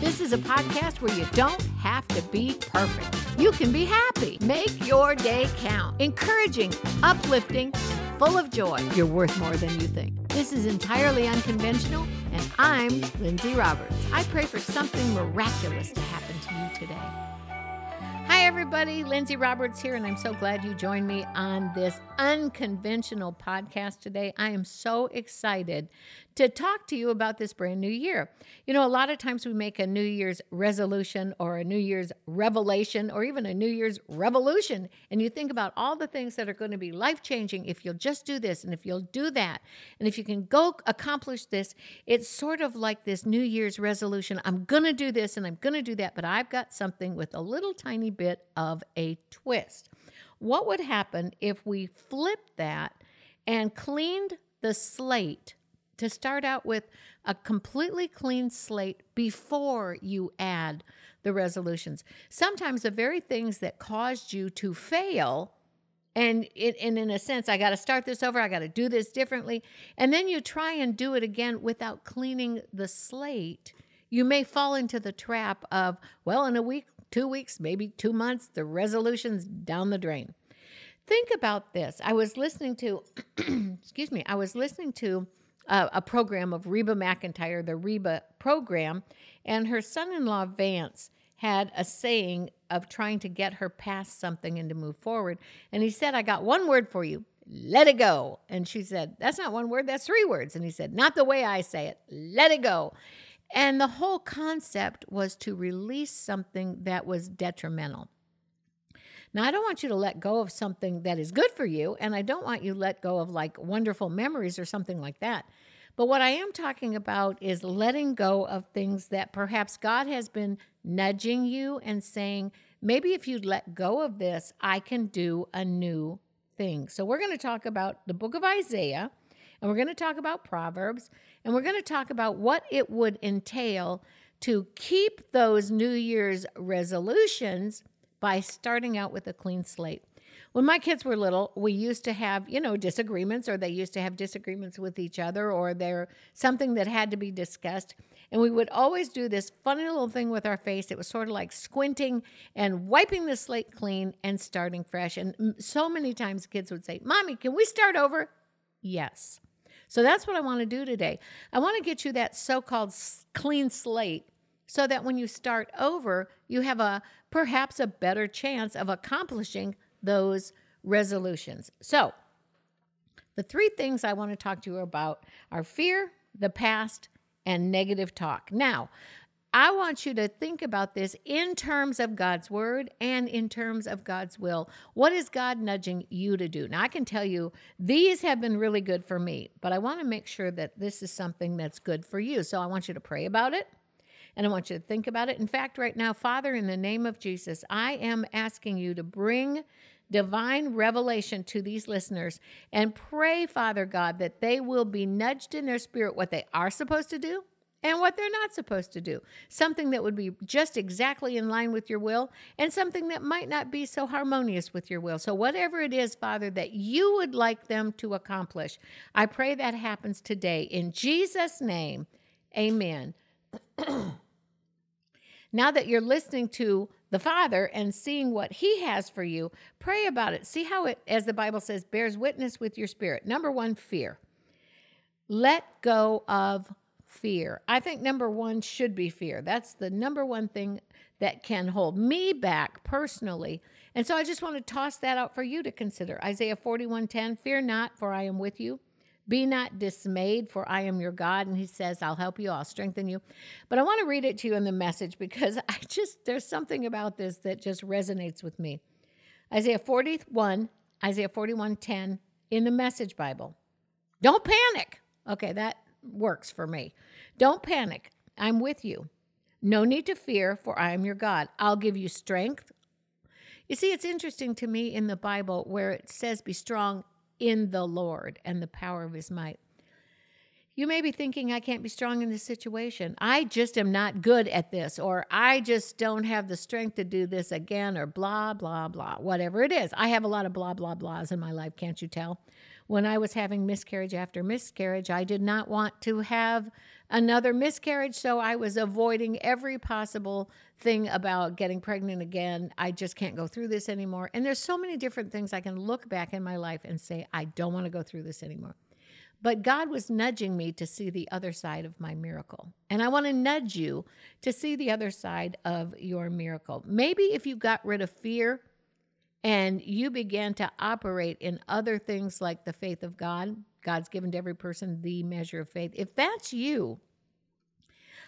This is a podcast where you don't have to be perfect. You can be happy. Make your day count. Encouraging, uplifting, full of joy. You're worth more than you think. This is entirely unconventional, and I'm Lindsay Roberts. I pray for something miraculous to happen to you today. Hi, everybody. Lindsay Roberts here, and I'm so glad you joined me on this unconventional podcast today. I am so excited to talk to you about this brand new year. You know, a lot of times we make a New Year's resolution or a New Year's revelation or even a New Year's revolution, and you think about all the things that are going to be life changing if you'll just do this and if you'll do that. And if you can go accomplish this, it's sort of like this New Year's resolution I'm going to do this and I'm going to do that, but I've got something with a little tiny bit of a twist. What would happen if we flipped that and cleaned the slate to start out with a completely clean slate before you add the resolutions. Sometimes the very things that caused you to fail, and, it, and in a sense, I got to start this over, I got to do this differently, and then you try and do it again without cleaning the slate, you may fall into the trap of, well, in a week, two weeks, maybe two months, the resolution's down the drain. Think about this. I was listening to, excuse me, I was listening to uh, a program of Reba McEntire, the Reba program, and her son in law, Vance, had a saying of trying to get her past something and to move forward. And he said, I got one word for you let it go. And she said, That's not one word, that's three words. And he said, Not the way I say it, let it go. And the whole concept was to release something that was detrimental. Now, I don't want you to let go of something that is good for you, and I don't want you to let go of like wonderful memories or something like that. But what I am talking about is letting go of things that perhaps God has been nudging you and saying, maybe if you let go of this, I can do a new thing. So we're going to talk about the book of Isaiah, and we're going to talk about Proverbs, and we're going to talk about what it would entail to keep those New Year's resolutions by starting out with a clean slate. When my kids were little, we used to have, you know, disagreements, or they used to have disagreements with each other, or there something that had to be discussed. And we would always do this funny little thing with our face. It was sort of like squinting and wiping the slate clean and starting fresh. And so many times kids would say, Mommy, can we start over? Yes. So that's what I want to do today. I want to get you that so called clean slate so that when you start over, you have a perhaps a better chance of accomplishing those resolutions. So, the three things I want to talk to you about are fear, the past, and negative talk. Now, I want you to think about this in terms of God's word and in terms of God's will. What is God nudging you to do? Now, I can tell you these have been really good for me, but I want to make sure that this is something that's good for you. So I want you to pray about it. And I want you to think about it. In fact, right now, Father, in the name of Jesus, I am asking you to bring divine revelation to these listeners and pray, Father God, that they will be nudged in their spirit what they are supposed to do and what they're not supposed to do. Something that would be just exactly in line with your will, and something that might not be so harmonious with your will. So, whatever it is, Father, that you would like them to accomplish, I pray that happens today. In Jesus' name, amen. Now that you're listening to the Father and seeing what He has for you, pray about it. See how it, as the Bible says, bears witness with your spirit. Number one, fear. Let go of fear. I think number one should be fear. That's the number one thing that can hold me back personally. And so I just want to toss that out for you to consider. Isaiah 41:10, fear not, for I am with you. Be not dismayed, for I am your God. And he says, I'll help you, I'll strengthen you. But I want to read it to you in the message because I just, there's something about this that just resonates with me. Isaiah 41, Isaiah 41, 10 in the message Bible. Don't panic. Okay, that works for me. Don't panic. I'm with you. No need to fear, for I am your God. I'll give you strength. You see, it's interesting to me in the Bible where it says, Be strong in the Lord and the power of his might. You may be thinking, I can't be strong in this situation. I just am not good at this, or I just don't have the strength to do this again, or blah, blah, blah, whatever it is. I have a lot of blah, blah, blahs in my life, can't you tell? When I was having miscarriage after miscarriage, I did not want to have another miscarriage. So I was avoiding every possible thing about getting pregnant again. I just can't go through this anymore. And there's so many different things I can look back in my life and say, I don't want to go through this anymore. But God was nudging me to see the other side of my miracle. And I want to nudge you to see the other side of your miracle. Maybe if you got rid of fear and you began to operate in other things like the faith of God, God's given to every person the measure of faith. If that's you,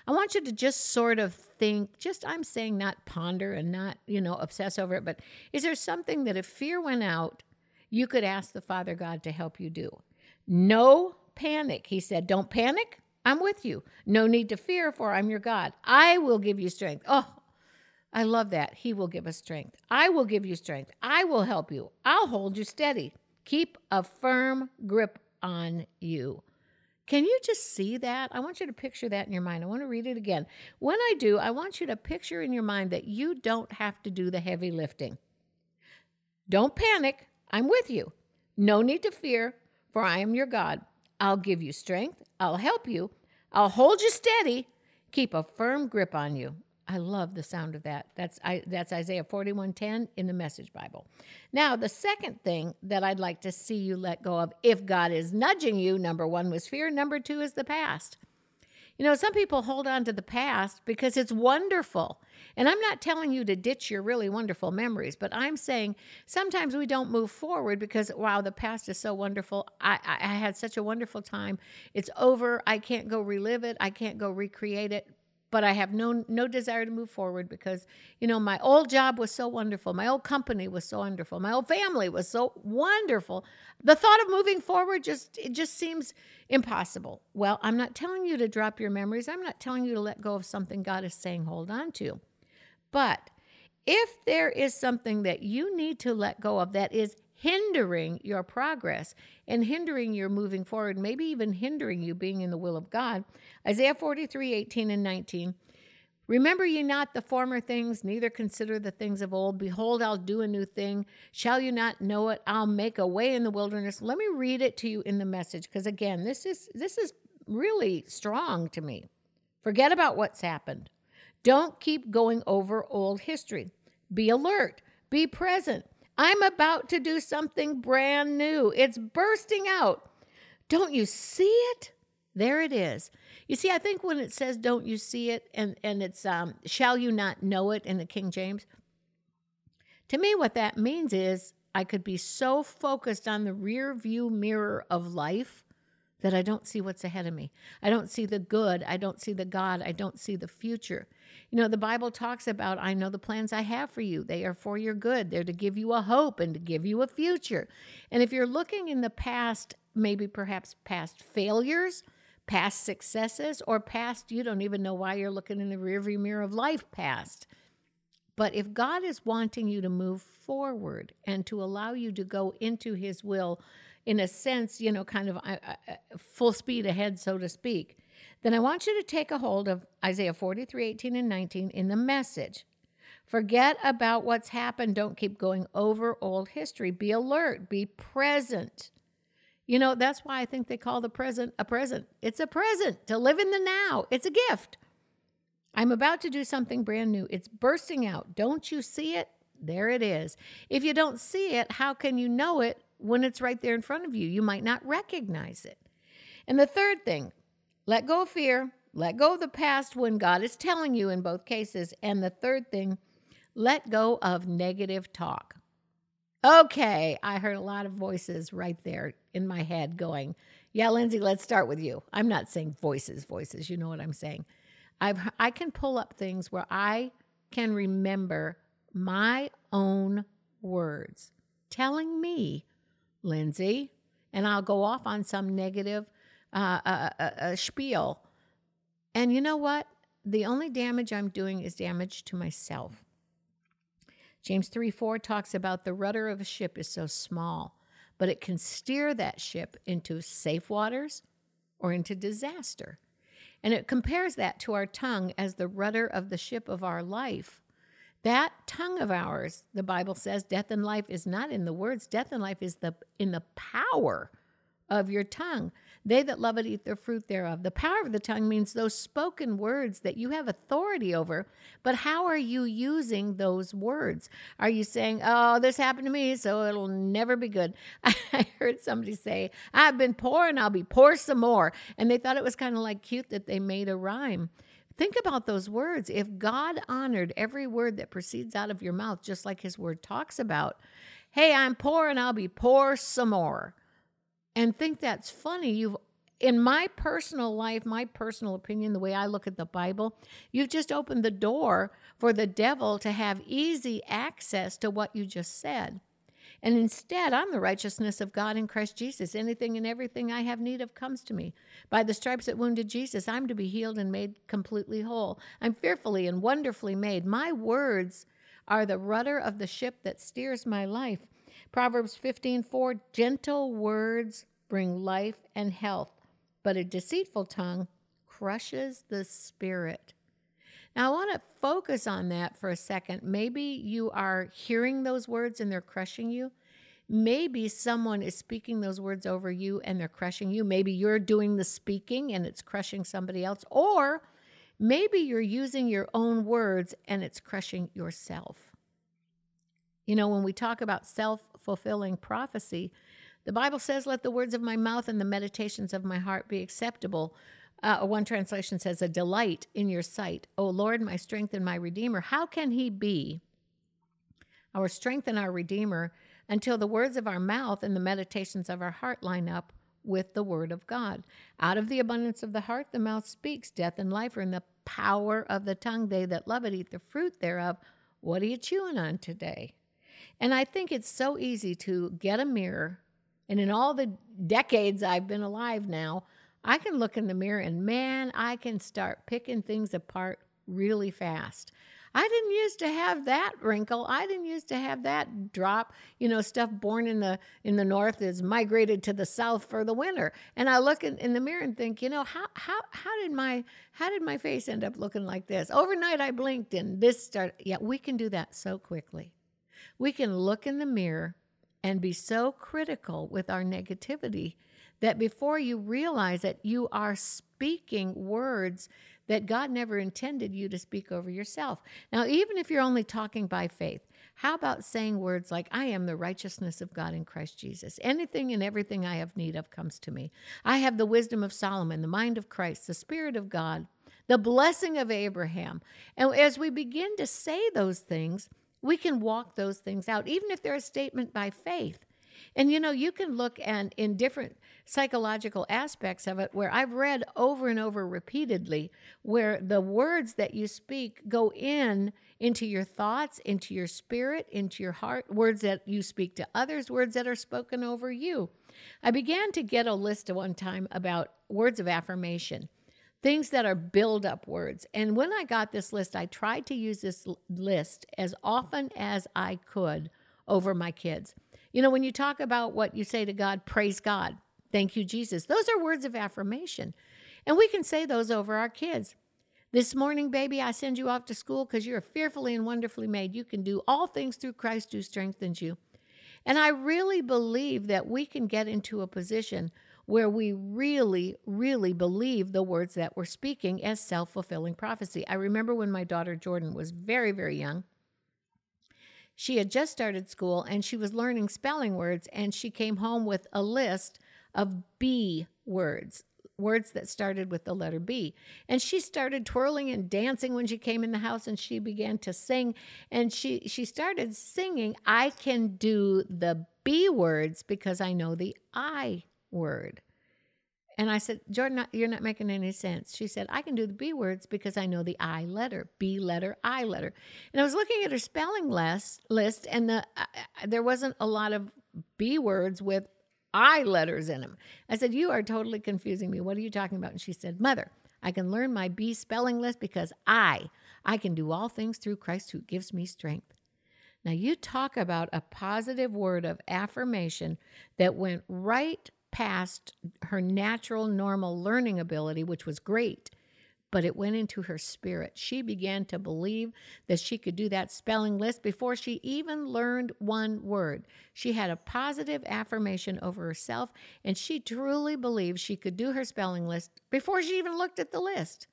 I want you to just sort of think, just I'm saying not ponder and not, you know, obsess over it, but is there something that if fear went out, you could ask the Father God to help you do? No panic. He said, Don't panic. I'm with you. No need to fear, for I'm your God. I will give you strength. Oh, I love that. He will give us strength. I will give you strength. I will help you. I'll hold you steady. Keep a firm grip on you. Can you just see that? I want you to picture that in your mind. I want to read it again. When I do, I want you to picture in your mind that you don't have to do the heavy lifting. Don't panic. I'm with you. No need to fear, for I am your God. I'll give you strength. I'll help you. I'll hold you steady. Keep a firm grip on you. I love the sound of that. That's I, that's Isaiah 41:10 in the Message Bible. Now, the second thing that I'd like to see you let go of if God is nudging you, number 1 was fear, number 2 is the past. You know, some people hold on to the past because it's wonderful. And I'm not telling you to ditch your really wonderful memories, but I'm saying sometimes we don't move forward because, wow, the past is so wonderful. I, I, I had such a wonderful time. It's over. I can't go relive it. I can't go recreate it but I have no no desire to move forward because you know my old job was so wonderful, my old company was so wonderful, my old family was so wonderful. The thought of moving forward just it just seems impossible. Well, I'm not telling you to drop your memories. I'm not telling you to let go of something God is saying hold on to. But if there is something that you need to let go of that is hindering your progress and hindering your moving forward, maybe even hindering you being in the will of God. Isaiah 43 18 and 19. Remember ye not the former things, neither consider the things of old. Behold, I'll do a new thing. Shall you not know it? I'll make a way in the wilderness. Let me read it to you in the message, because again, this is this is really strong to me. Forget about what's happened. Don't keep going over old history. Be alert. Be present. I'm about to do something brand new. It's bursting out. Don't you see it? There it is. You see, I think when it says don't you see it and, and it's um, shall you not know it in the King James, to me, what that means is I could be so focused on the rear view mirror of life that I don't see what's ahead of me. I don't see the good. I don't see the God. I don't see the future. You know, the Bible talks about, I know the plans I have for you. They are for your good. They're to give you a hope and to give you a future. And if you're looking in the past, maybe perhaps past failures, past successes, or past, you don't even know why you're looking in the rearview mirror of life past. But if God is wanting you to move forward and to allow you to go into His will, in a sense, you know, kind of uh, uh, full speed ahead, so to speak, then I want you to take a hold of Isaiah 43, 18, and 19 in the message. Forget about what's happened. Don't keep going over old history. Be alert. Be present. You know, that's why I think they call the present a present. It's a present to live in the now, it's a gift. I'm about to do something brand new. It's bursting out. Don't you see it? There it is. If you don't see it, how can you know it when it's right there in front of you? You might not recognize it. And the third thing, let go of fear, let go of the past when God is telling you in both cases. And the third thing, let go of negative talk. Okay, I heard a lot of voices right there in my head going, Yeah, Lindsay, let's start with you. I'm not saying voices, voices, you know what I'm saying. I've, I can pull up things where I can remember my own words telling me, Lindsay, and I'll go off on some negative uh, a, a, a spiel. And you know what? The only damage I'm doing is damage to myself. James 3 4 talks about the rudder of a ship is so small, but it can steer that ship into safe waters or into disaster. And it compares that to our tongue as the rudder of the ship of our life. That tongue of ours, the Bible says, death and life is not in the words, death and life is the in the power of your tongue. They that love it eat the fruit thereof. The power of the tongue means those spoken words that you have authority over. But how are you using those words? Are you saying, oh, this happened to me, so it'll never be good? I heard somebody say, I've been poor and I'll be poor some more. And they thought it was kind of like cute that they made a rhyme. Think about those words. If God honored every word that proceeds out of your mouth, just like his word talks about, hey, I'm poor and I'll be poor some more and think that's funny, you've in my personal life, my personal opinion, the way I look at the Bible, you've just opened the door for the devil to have easy access to what you just said. And instead, I'm the righteousness of God in Christ Jesus. Anything and everything I have need of comes to me. By the stripes that wounded Jesus, I'm to be healed and made completely whole. I'm fearfully and wonderfully made. My words are the rudder of the ship that steers my life. Proverbs 15:4 Gentle words bring life and health, but a deceitful tongue crushes the spirit. Now, I want to focus on that for a second. Maybe you are hearing those words and they're crushing you. Maybe someone is speaking those words over you and they're crushing you. Maybe you're doing the speaking and it's crushing somebody else. Or maybe you're using your own words and it's crushing yourself. You know, when we talk about self fulfilling prophecy, the Bible says, Let the words of my mouth and the meditations of my heart be acceptable. Uh, one translation says, A delight in your sight. O Lord, my strength and my redeemer. How can he be our strength and our redeemer until the words of our mouth and the meditations of our heart line up with the word of God? Out of the abundance of the heart, the mouth speaks. Death and life are in the power of the tongue. They that love it eat the fruit thereof. What are you chewing on today? And I think it's so easy to get a mirror. And in all the decades I've been alive now, I can look in the mirror and man, I can start picking things apart really fast. I didn't used to have that wrinkle. I didn't used to have that drop. You know, stuff born in the in the north is migrated to the south for the winter. And I look in, in the mirror and think, you know, how how how did my how did my face end up looking like this? Overnight I blinked and this started. Yeah, we can do that so quickly. We can look in the mirror and be so critical with our negativity that before you realize that you are speaking words that God never intended you to speak over yourself. Now, even if you're only talking by faith, how about saying words like, I am the righteousness of God in Christ Jesus? Anything and everything I have need of comes to me. I have the wisdom of Solomon, the mind of Christ, the Spirit of God, the blessing of Abraham. And as we begin to say those things, we can walk those things out, even if they're a statement by faith. And you know, you can look and in different psychological aspects of it where I've read over and over repeatedly where the words that you speak go in into your thoughts, into your spirit, into your heart, words that you speak to others, words that are spoken over you. I began to get a list at one time about words of affirmation things that are build up words. And when I got this list, I tried to use this list as often as I could over my kids. You know, when you talk about what you say to God, praise God, thank you, Jesus, those are words of affirmation. And we can say those over our kids. This morning, baby, I send you off to school because you're fearfully and wonderfully made. You can do all things through Christ who strengthens you. And I really believe that we can get into a position where we really, really believe the words that we're speaking as self fulfilling prophecy. I remember when my daughter Jordan was very, very young. She had just started school and she was learning spelling words, and she came home with a list of B words, words that started with the letter B. And she started twirling and dancing when she came in the house and she began to sing. And she, she started singing, I can do the B words because I know the I word. And I said, Jordan, you're not making any sense. She said, I can do the B words because I know the I letter, B letter, I letter. And I was looking at her spelling list, and the uh, uh, there wasn't a lot of B words with I letters in them. I said, You are totally confusing me. What are you talking about? And she said, Mother, I can learn my B spelling list because I, I can do all things through Christ who gives me strength. Now, you talk about a positive word of affirmation that went right past her natural, normal learning ability, which was great, but it went into her spirit. She began to believe that she could do that spelling list before she even learned one word. She had a positive affirmation over herself, and she truly believed she could do her spelling list before she even looked at the list.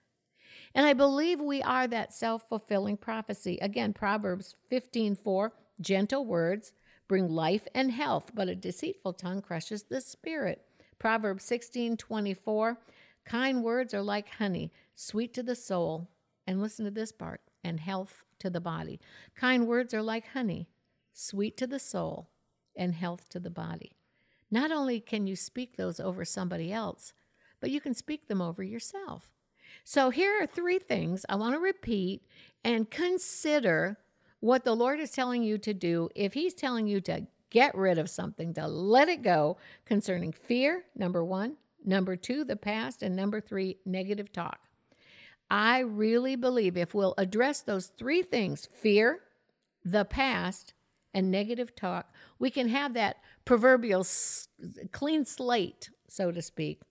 And I believe we are that self fulfilling prophecy. Again, Proverbs 15 4 gentle words bring life and health, but a deceitful tongue crushes the spirit. Proverbs 16 24 kind words are like honey, sweet to the soul. And listen to this part and health to the body. Kind words are like honey, sweet to the soul, and health to the body. Not only can you speak those over somebody else, but you can speak them over yourself. So here are three things I want to repeat and consider what the Lord is telling you to do. If He's telling you to get rid of something, to let it go concerning fear, number one, number two, the past, and number three, negative talk. I really believe if we'll address those three things fear, the past, and negative talk we can have that proverbial clean slate, so to speak,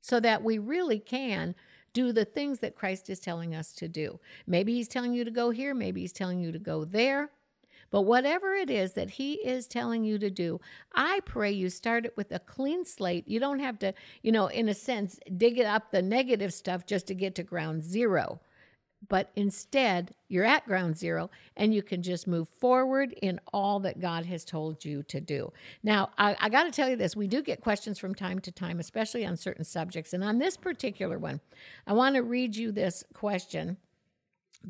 so that we really can do the things that Christ is telling us to do. Maybe He's telling you to go here, maybe He's telling you to go there. But whatever it is that He is telling you to do, I pray you start it with a clean slate. You don't have to, you know, in a sense, dig it up the negative stuff just to get to ground zero. But instead, you're at ground zero and you can just move forward in all that God has told you to do. Now, I, I got to tell you this we do get questions from time to time, especially on certain subjects. And on this particular one, I want to read you this question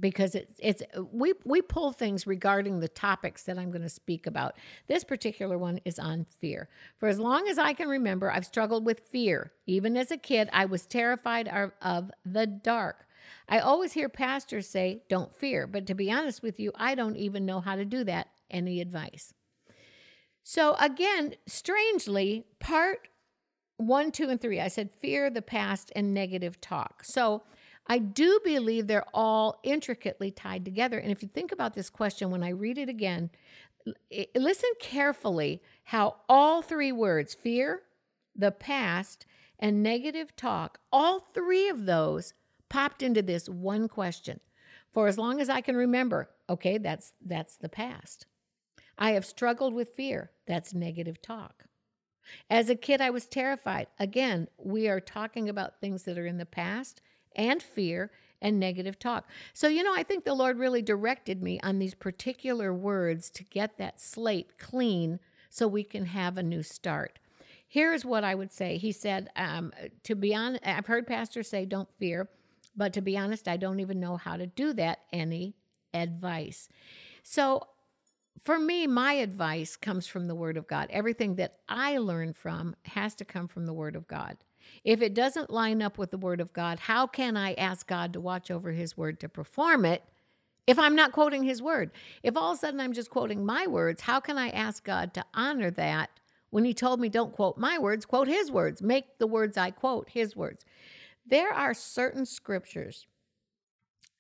because it's it's we we pull things regarding the topics that I'm going to speak about. This particular one is on fear. For as long as I can remember, I've struggled with fear. Even as a kid, I was terrified of, of the dark. I always hear pastors say, "Don't fear," but to be honest with you, I don't even know how to do that. Any advice? So again, strangely, part 1, 2 and 3, I said fear the past and negative talk. So I do believe they're all intricately tied together. And if you think about this question, when I read it again, listen carefully how all three words fear, the past, and negative talk all three of those popped into this one question. For as long as I can remember, okay, that's that's the past. I have struggled with fear. That's negative talk. As a kid, I was terrified. Again, we are talking about things that are in the past and fear and negative talk. So, you know, I think the Lord really directed me on these particular words to get that slate clean so we can have a new start. Here's what I would say. He said, um, to be honest, I've heard pastors say, don't fear, but to be honest, I don't even know how to do that. Any advice? So, for me, my advice comes from the Word of God. Everything that I learn from has to come from the Word of God. If it doesn't line up with the word of God, how can I ask God to watch over his word to perform it if I'm not quoting his word? If all of a sudden I'm just quoting my words, how can I ask God to honor that when he told me don't quote my words, quote his words, make the words I quote his words? There are certain scriptures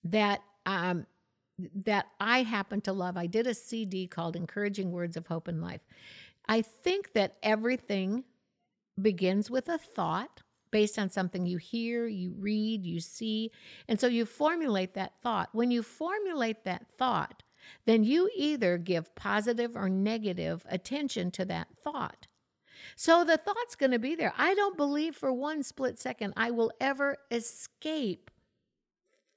that um, that I happen to love. I did a CD called Encouraging Words of Hope and Life. I think that everything begins with a thought based on something you hear, you read, you see. And so you formulate that thought. When you formulate that thought, then you either give positive or negative attention to that thought. So the thought's going to be there. I don't believe for one split second I will ever escape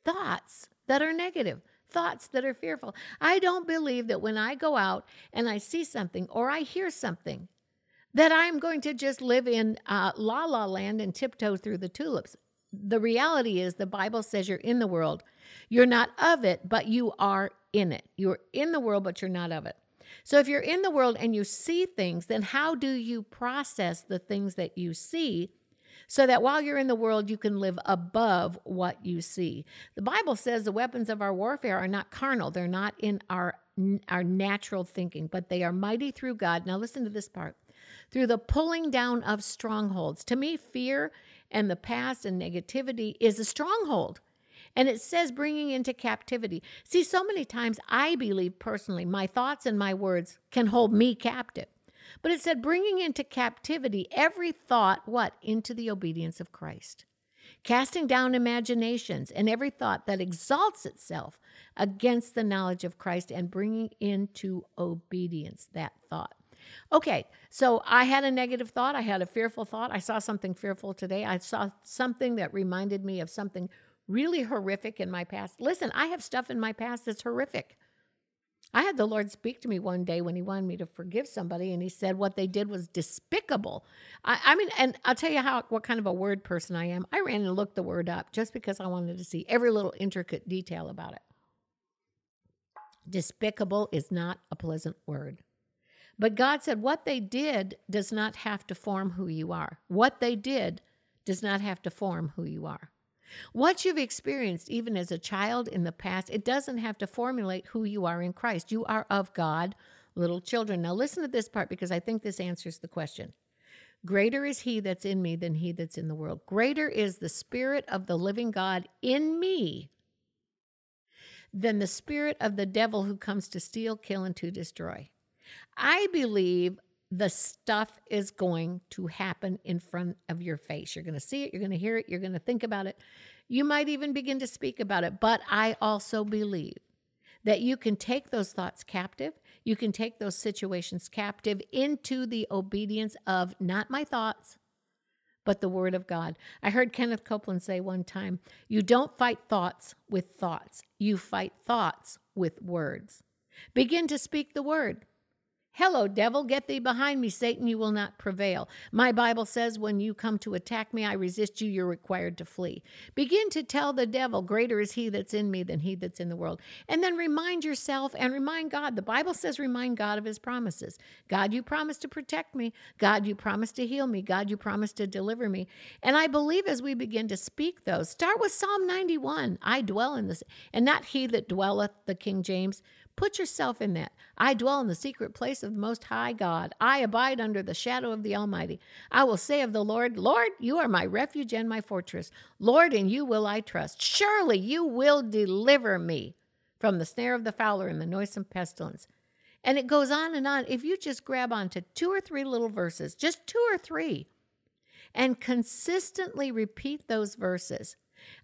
thoughts that are negative, thoughts that are fearful. I don't believe that when I go out and I see something or I hear something, that I'm going to just live in uh, la la land and tiptoe through the tulips. The reality is, the Bible says you're in the world. You're not of it, but you are in it. You're in the world, but you're not of it. So if you're in the world and you see things, then how do you process the things that you see so that while you're in the world, you can live above what you see? The Bible says the weapons of our warfare are not carnal, they're not in our, our natural thinking, but they are mighty through God. Now, listen to this part through the pulling down of strongholds. To me, fear and the past and negativity is a stronghold. And it says bringing into captivity. See, so many times I believe personally my thoughts and my words can hold me captive. But it said bringing into captivity every thought, what? Into the obedience of Christ. casting down imaginations and every thought that exalts itself against the knowledge of Christ and bringing into obedience that thought. Okay, so I had a negative thought. I had a fearful thought. I saw something fearful today. I saw something that reminded me of something really horrific in my past. Listen, I have stuff in my past that's horrific. I had the Lord speak to me one day when He wanted me to forgive somebody, and He said what they did was despicable. I, I, mean, and I'll tell you how what kind of a word person I am. I ran and looked the word up just because I wanted to see every little intricate detail about it. Despicable is not a pleasant word. But God said, what they did does not have to form who you are. What they did does not have to form who you are. What you've experienced, even as a child in the past, it doesn't have to formulate who you are in Christ. You are of God, little children. Now, listen to this part because I think this answers the question. Greater is he that's in me than he that's in the world. Greater is the Spirit of the living God in me than the spirit of the devil who comes to steal, kill, and to destroy. I believe the stuff is going to happen in front of your face. You're going to see it, you're going to hear it, you're going to think about it. You might even begin to speak about it. But I also believe that you can take those thoughts captive. You can take those situations captive into the obedience of not my thoughts, but the word of God. I heard Kenneth Copeland say one time you don't fight thoughts with thoughts, you fight thoughts with words. Begin to speak the word. Hello, devil, get thee behind me, Satan, you will not prevail. My Bible says, when you come to attack me, I resist you, you're required to flee. Begin to tell the devil, greater is he that's in me than he that's in the world. And then remind yourself and remind God. The Bible says, remind God of his promises. God, you promised to protect me. God, you promised to heal me. God, you promised to deliver me. And I believe as we begin to speak those, start with Psalm 91. I dwell in this, and not he that dwelleth, the King James Put yourself in that. I dwell in the secret place of the Most High God. I abide under the shadow of the Almighty. I will say of the Lord, Lord, you are my refuge and my fortress. Lord, in you will I trust. Surely you will deliver me from the snare of the fowler and the noisome pestilence. And it goes on and on. If you just grab onto two or three little verses, just two or three, and consistently repeat those verses,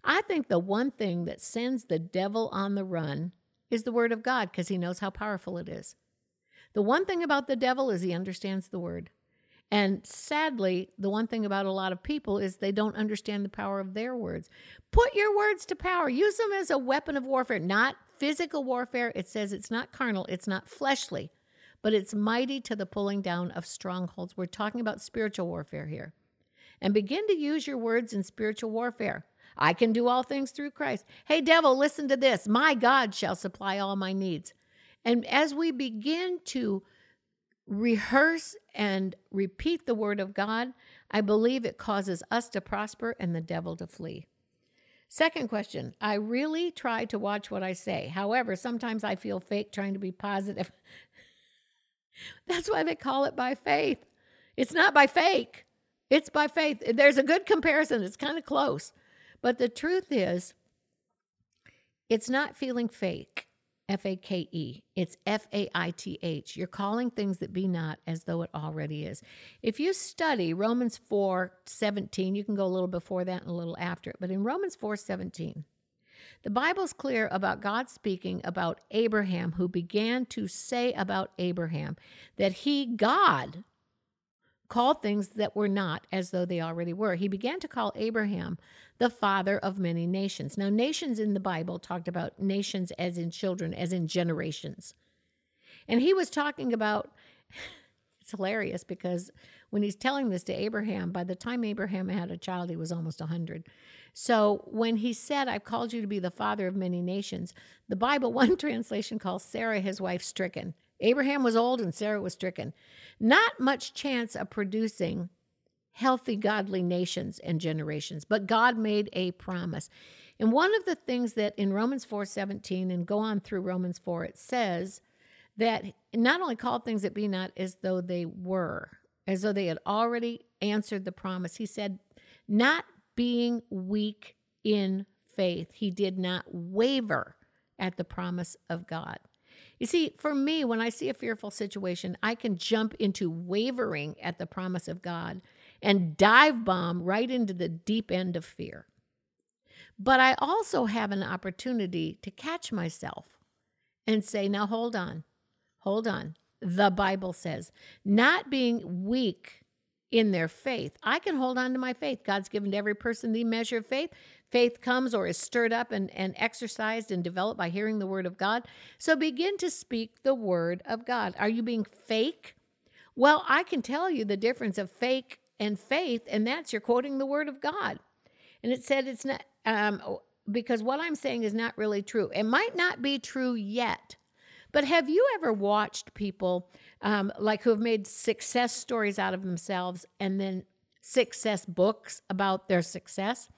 I think the one thing that sends the devil on the run is the word of God because he knows how powerful it is. The one thing about the devil is he understands the word. And sadly, the one thing about a lot of people is they don't understand the power of their words. Put your words to power. Use them as a weapon of warfare, not physical warfare. It says it's not carnal, it's not fleshly, but it's mighty to the pulling down of strongholds. We're talking about spiritual warfare here. And begin to use your words in spiritual warfare. I can do all things through Christ. Hey, devil, listen to this. My God shall supply all my needs. And as we begin to rehearse and repeat the word of God, I believe it causes us to prosper and the devil to flee. Second question I really try to watch what I say. However, sometimes I feel fake trying to be positive. That's why they call it by faith. It's not by fake, it's by faith. There's a good comparison, it's kind of close. But the truth is, it's not feeling fake, F A K E. It's F A I T H. You're calling things that be not as though it already is. If you study Romans 4 17, you can go a little before that and a little after it, but in Romans 4 17, the Bible's clear about God speaking about Abraham, who began to say about Abraham that he, God, called things that were not as though they already were. He began to call Abraham the father of many nations. Now, nations in the Bible talked about nations as in children, as in generations. And he was talking about, it's hilarious because when he's telling this to Abraham, by the time Abraham had a child, he was almost 100. So when he said, I've called you to be the father of many nations, the Bible, one translation calls Sarah his wife stricken. Abraham was old and Sarah was stricken. Not much chance of producing healthy, godly nations and generations, but God made a promise. And one of the things that in Romans 4 17 and go on through Romans 4, it says that not only called things that be not as though they were, as though they had already answered the promise. He said, not being weak in faith, he did not waver at the promise of God. You see, for me, when I see a fearful situation, I can jump into wavering at the promise of God and dive bomb right into the deep end of fear. But I also have an opportunity to catch myself and say, now hold on, hold on. The Bible says, not being weak in their faith. I can hold on to my faith. God's given to every person the measure of faith. Faith comes or is stirred up and, and exercised and developed by hearing the word of God. So begin to speak the word of God. Are you being fake? Well, I can tell you the difference of fake and faith, and that's you're quoting the word of God. And it said it's not, um, because what I'm saying is not really true. It might not be true yet. But have you ever watched people um, like who have made success stories out of themselves and then success books about their success?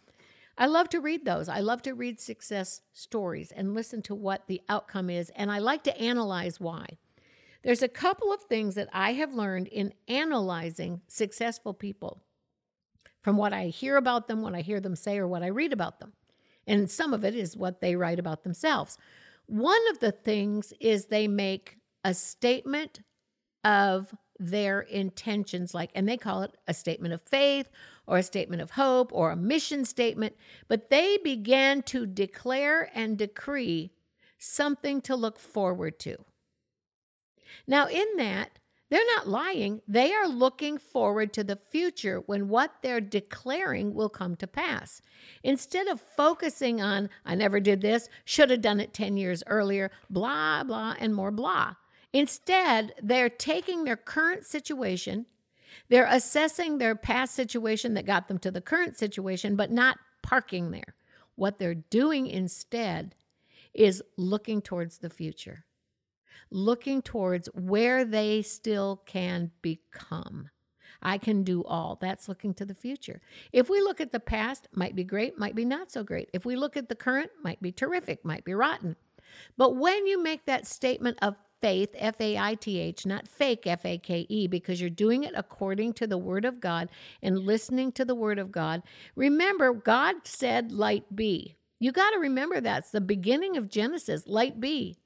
I love to read those. I love to read success stories and listen to what the outcome is. And I like to analyze why. There's a couple of things that I have learned in analyzing successful people from what I hear about them, what I hear them say, or what I read about them. And some of it is what they write about themselves. One of the things is they make a statement of their intentions, like, and they call it a statement of faith or a statement of hope or a mission statement, but they began to declare and decree something to look forward to. Now, in that, they're not lying. They are looking forward to the future when what they're declaring will come to pass. Instead of focusing on, I never did this, should have done it 10 years earlier, blah, blah, and more blah. Instead, they're taking their current situation, they're assessing their past situation that got them to the current situation, but not parking there. What they're doing instead is looking towards the future looking towards where they still can become. I can do all. That's looking to the future. If we look at the past, might be great, might be not so great. If we look at the current, might be terrific, might be rotten. But when you make that statement of faith, F A I T H, not fake, F A K E, because you're doing it according to the Word of God and listening to the Word of God, remember, God said, light be. You got to remember that's the beginning of Genesis, light be.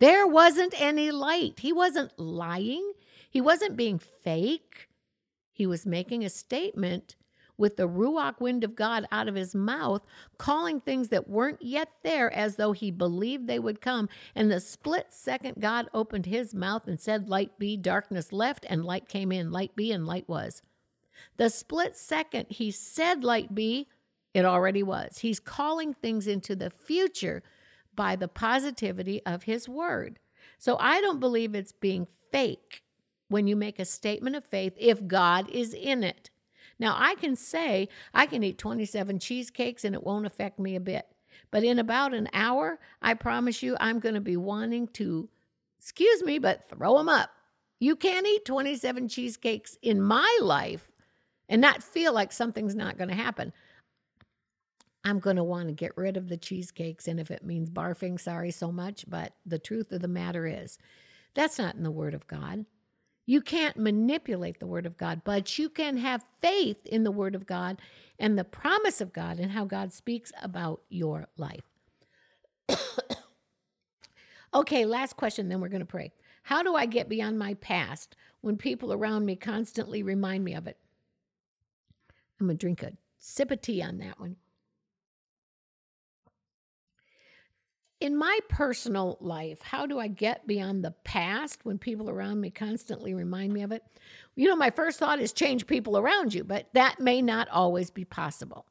There wasn't any light. He wasn't lying. He wasn't being fake. He was making a statement with the Ruach wind of God out of his mouth, calling things that weren't yet there as though he believed they would come. And the split second God opened his mouth and said, Light be, darkness left, and light came in. Light be, and light was. The split second he said, Light be, it already was. He's calling things into the future by the positivity of his word. So I don't believe it's being fake when you make a statement of faith if God is in it. Now, I can say I can eat 27 cheesecakes and it won't affect me a bit. But in about an hour, I promise you, I'm going to be wanting to, excuse me, but throw them up. You can't eat 27 cheesecakes in my life and not feel like something's not going to happen. I'm going to want to get rid of the cheesecakes. And if it means barfing, sorry so much. But the truth of the matter is, that's not in the Word of God. You can't manipulate the Word of God, but you can have faith in the Word of God and the promise of God and how God speaks about your life. okay, last question, then we're going to pray. How do I get beyond my past when people around me constantly remind me of it? I'm going to drink a sip of tea on that one. In my personal life, how do I get beyond the past when people around me constantly remind me of it? You know, my first thought is change people around you, but that may not always be possible.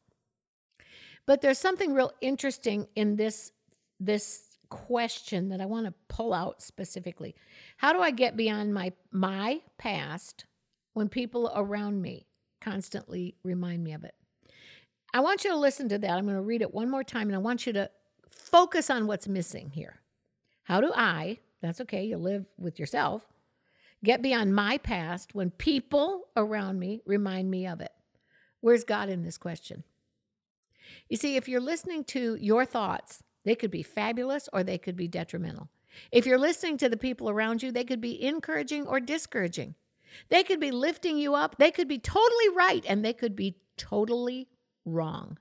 But there's something real interesting in this this question that I want to pull out specifically. How do I get beyond my my past when people around me constantly remind me of it? I want you to listen to that. I'm going to read it one more time and I want you to focus on what's missing here. How do I, that's okay, you live with yourself, get beyond my past when people around me remind me of it? Where's God in this question? You see, if you're listening to your thoughts, they could be fabulous or they could be detrimental. If you're listening to the people around you, they could be encouraging or discouraging. They could be lifting you up. They could be totally right and they could be totally wrong.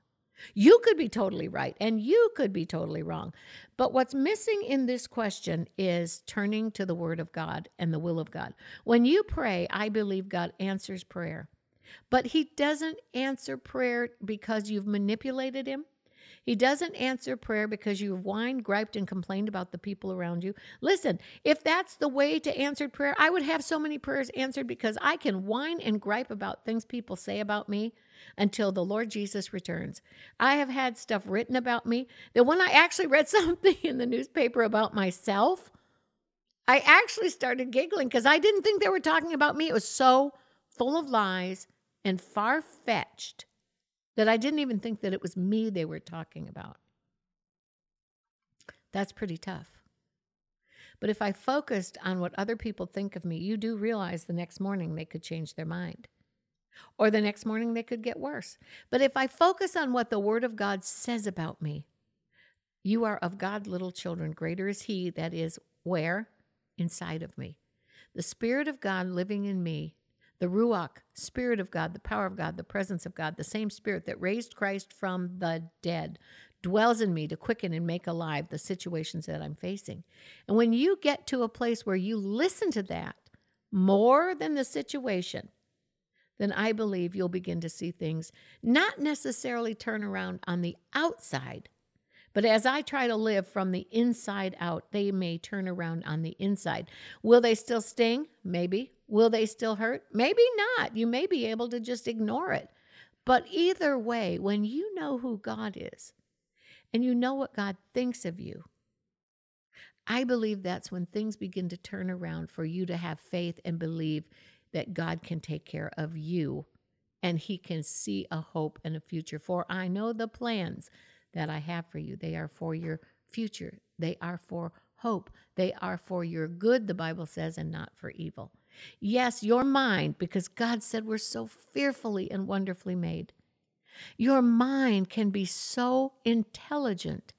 You could be totally right and you could be totally wrong. But what's missing in this question is turning to the Word of God and the will of God. When you pray, I believe God answers prayer. But He doesn't answer prayer because you've manipulated Him. He doesn't answer prayer because you've whined, griped, and complained about the people around you. Listen, if that's the way to answered prayer, I would have so many prayers answered because I can whine and gripe about things people say about me until the Lord Jesus returns. I have had stuff written about me that when I actually read something in the newspaper about myself, I actually started giggling because I didn't think they were talking about me. It was so full of lies and far fetched that I didn't even think that it was me they were talking about. That's pretty tough. But if I focused on what other people think of me, you do realize the next morning they could change their mind. Or the next morning they could get worse. But if I focus on what the Word of God says about me, you are of God, little children. Greater is He that is where? Inside of me. The Spirit of God living in me the Ruach, Spirit of God, the power of God, the presence of God, the same Spirit that raised Christ from the dead, dwells in me to quicken and make alive the situations that I'm facing. And when you get to a place where you listen to that more than the situation, then I believe you'll begin to see things not necessarily turn around on the outside, but as I try to live from the inside out, they may turn around on the inside. Will they still sting? Maybe. Will they still hurt? Maybe not. You may be able to just ignore it. But either way, when you know who God is and you know what God thinks of you, I believe that's when things begin to turn around for you to have faith and believe that God can take care of you and He can see a hope and a future. For I know the plans that I have for you, they are for your future, they are for hope, they are for your good, the Bible says, and not for evil. Yes, your mind, because God said we're so fearfully and wonderfully made. Your mind can be so intelligent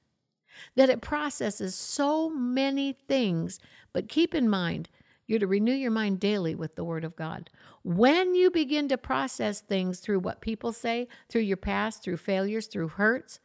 that it processes so many things. But keep in mind, you're to renew your mind daily with the Word of God. When you begin to process things through what people say, through your past, through failures, through hurts,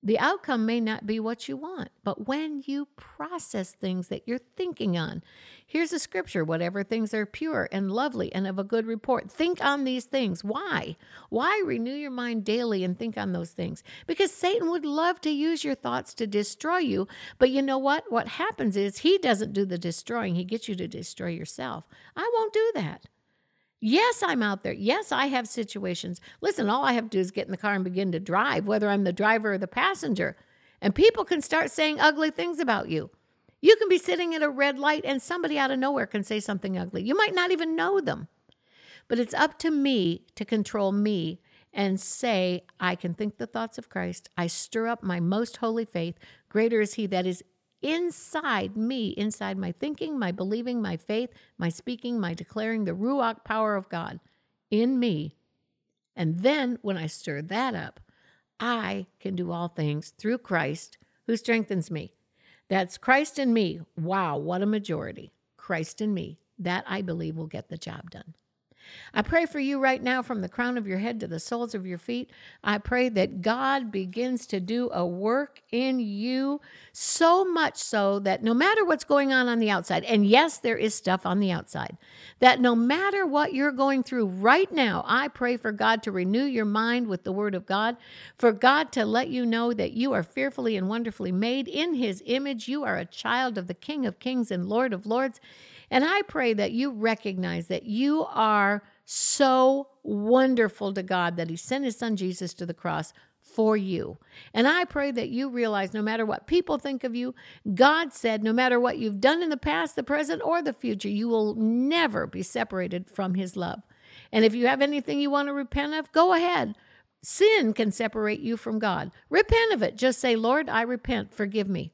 the outcome may not be what you want, but when you process things that you're thinking on, here's a scripture whatever things are pure and lovely and of a good report, think on these things. Why? Why renew your mind daily and think on those things? Because Satan would love to use your thoughts to destroy you, but you know what? What happens is he doesn't do the destroying, he gets you to destroy yourself. I won't do that. Yes, I'm out there. Yes, I have situations. Listen, all I have to do is get in the car and begin to drive, whether I'm the driver or the passenger. And people can start saying ugly things about you. You can be sitting at a red light and somebody out of nowhere can say something ugly. You might not even know them. But it's up to me to control me and say, I can think the thoughts of Christ. I stir up my most holy faith. Greater is he that is inside me, inside my thinking, my believing, my faith, my speaking, my declaring the Ruach power of God in me. And then when I stir that up, I can do all things through Christ who strengthens me. That's Christ in me. Wow, what a majority. Christ in me. That I believe will get the job done. I pray for you right now from the crown of your head to the soles of your feet. I pray that God begins to do a work in you so much so that no matter what's going on on the outside, and yes, there is stuff on the outside, that no matter what you're going through right now, I pray for God to renew your mind with the Word of God, for God to let you know that you are fearfully and wonderfully made in His image. You are a child of the King of Kings and Lord of Lords. And I pray that you recognize that you are so wonderful to God that He sent His Son Jesus to the cross for you. And I pray that you realize no matter what people think of you, God said, no matter what you've done in the past, the present, or the future, you will never be separated from His love. And if you have anything you want to repent of, go ahead. Sin can separate you from God. Repent of it. Just say, Lord, I repent. Forgive me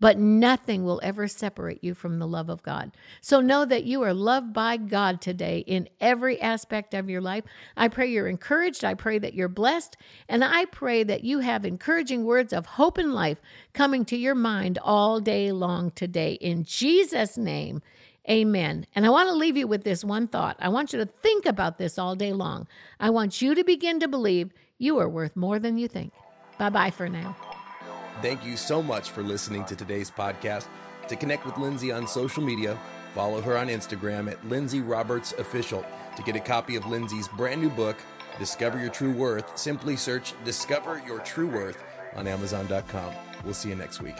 but nothing will ever separate you from the love of God. So know that you are loved by God today in every aspect of your life. I pray you're encouraged. I pray that you're blessed. And I pray that you have encouraging words of hope and life coming to your mind all day long today. In Jesus' name, Amen. And I want to leave you with this one thought. I want you to think about this all day long. I want you to begin to believe you are worth more than you think. Bye bye for now. Thank you so much for listening to today's podcast. To connect with Lindsay on social media, follow her on Instagram at Lindsay Roberts Official. To get a copy of Lindsay's brand new book, Discover Your True Worth, simply search Discover Your True Worth on Amazon.com. We'll see you next week.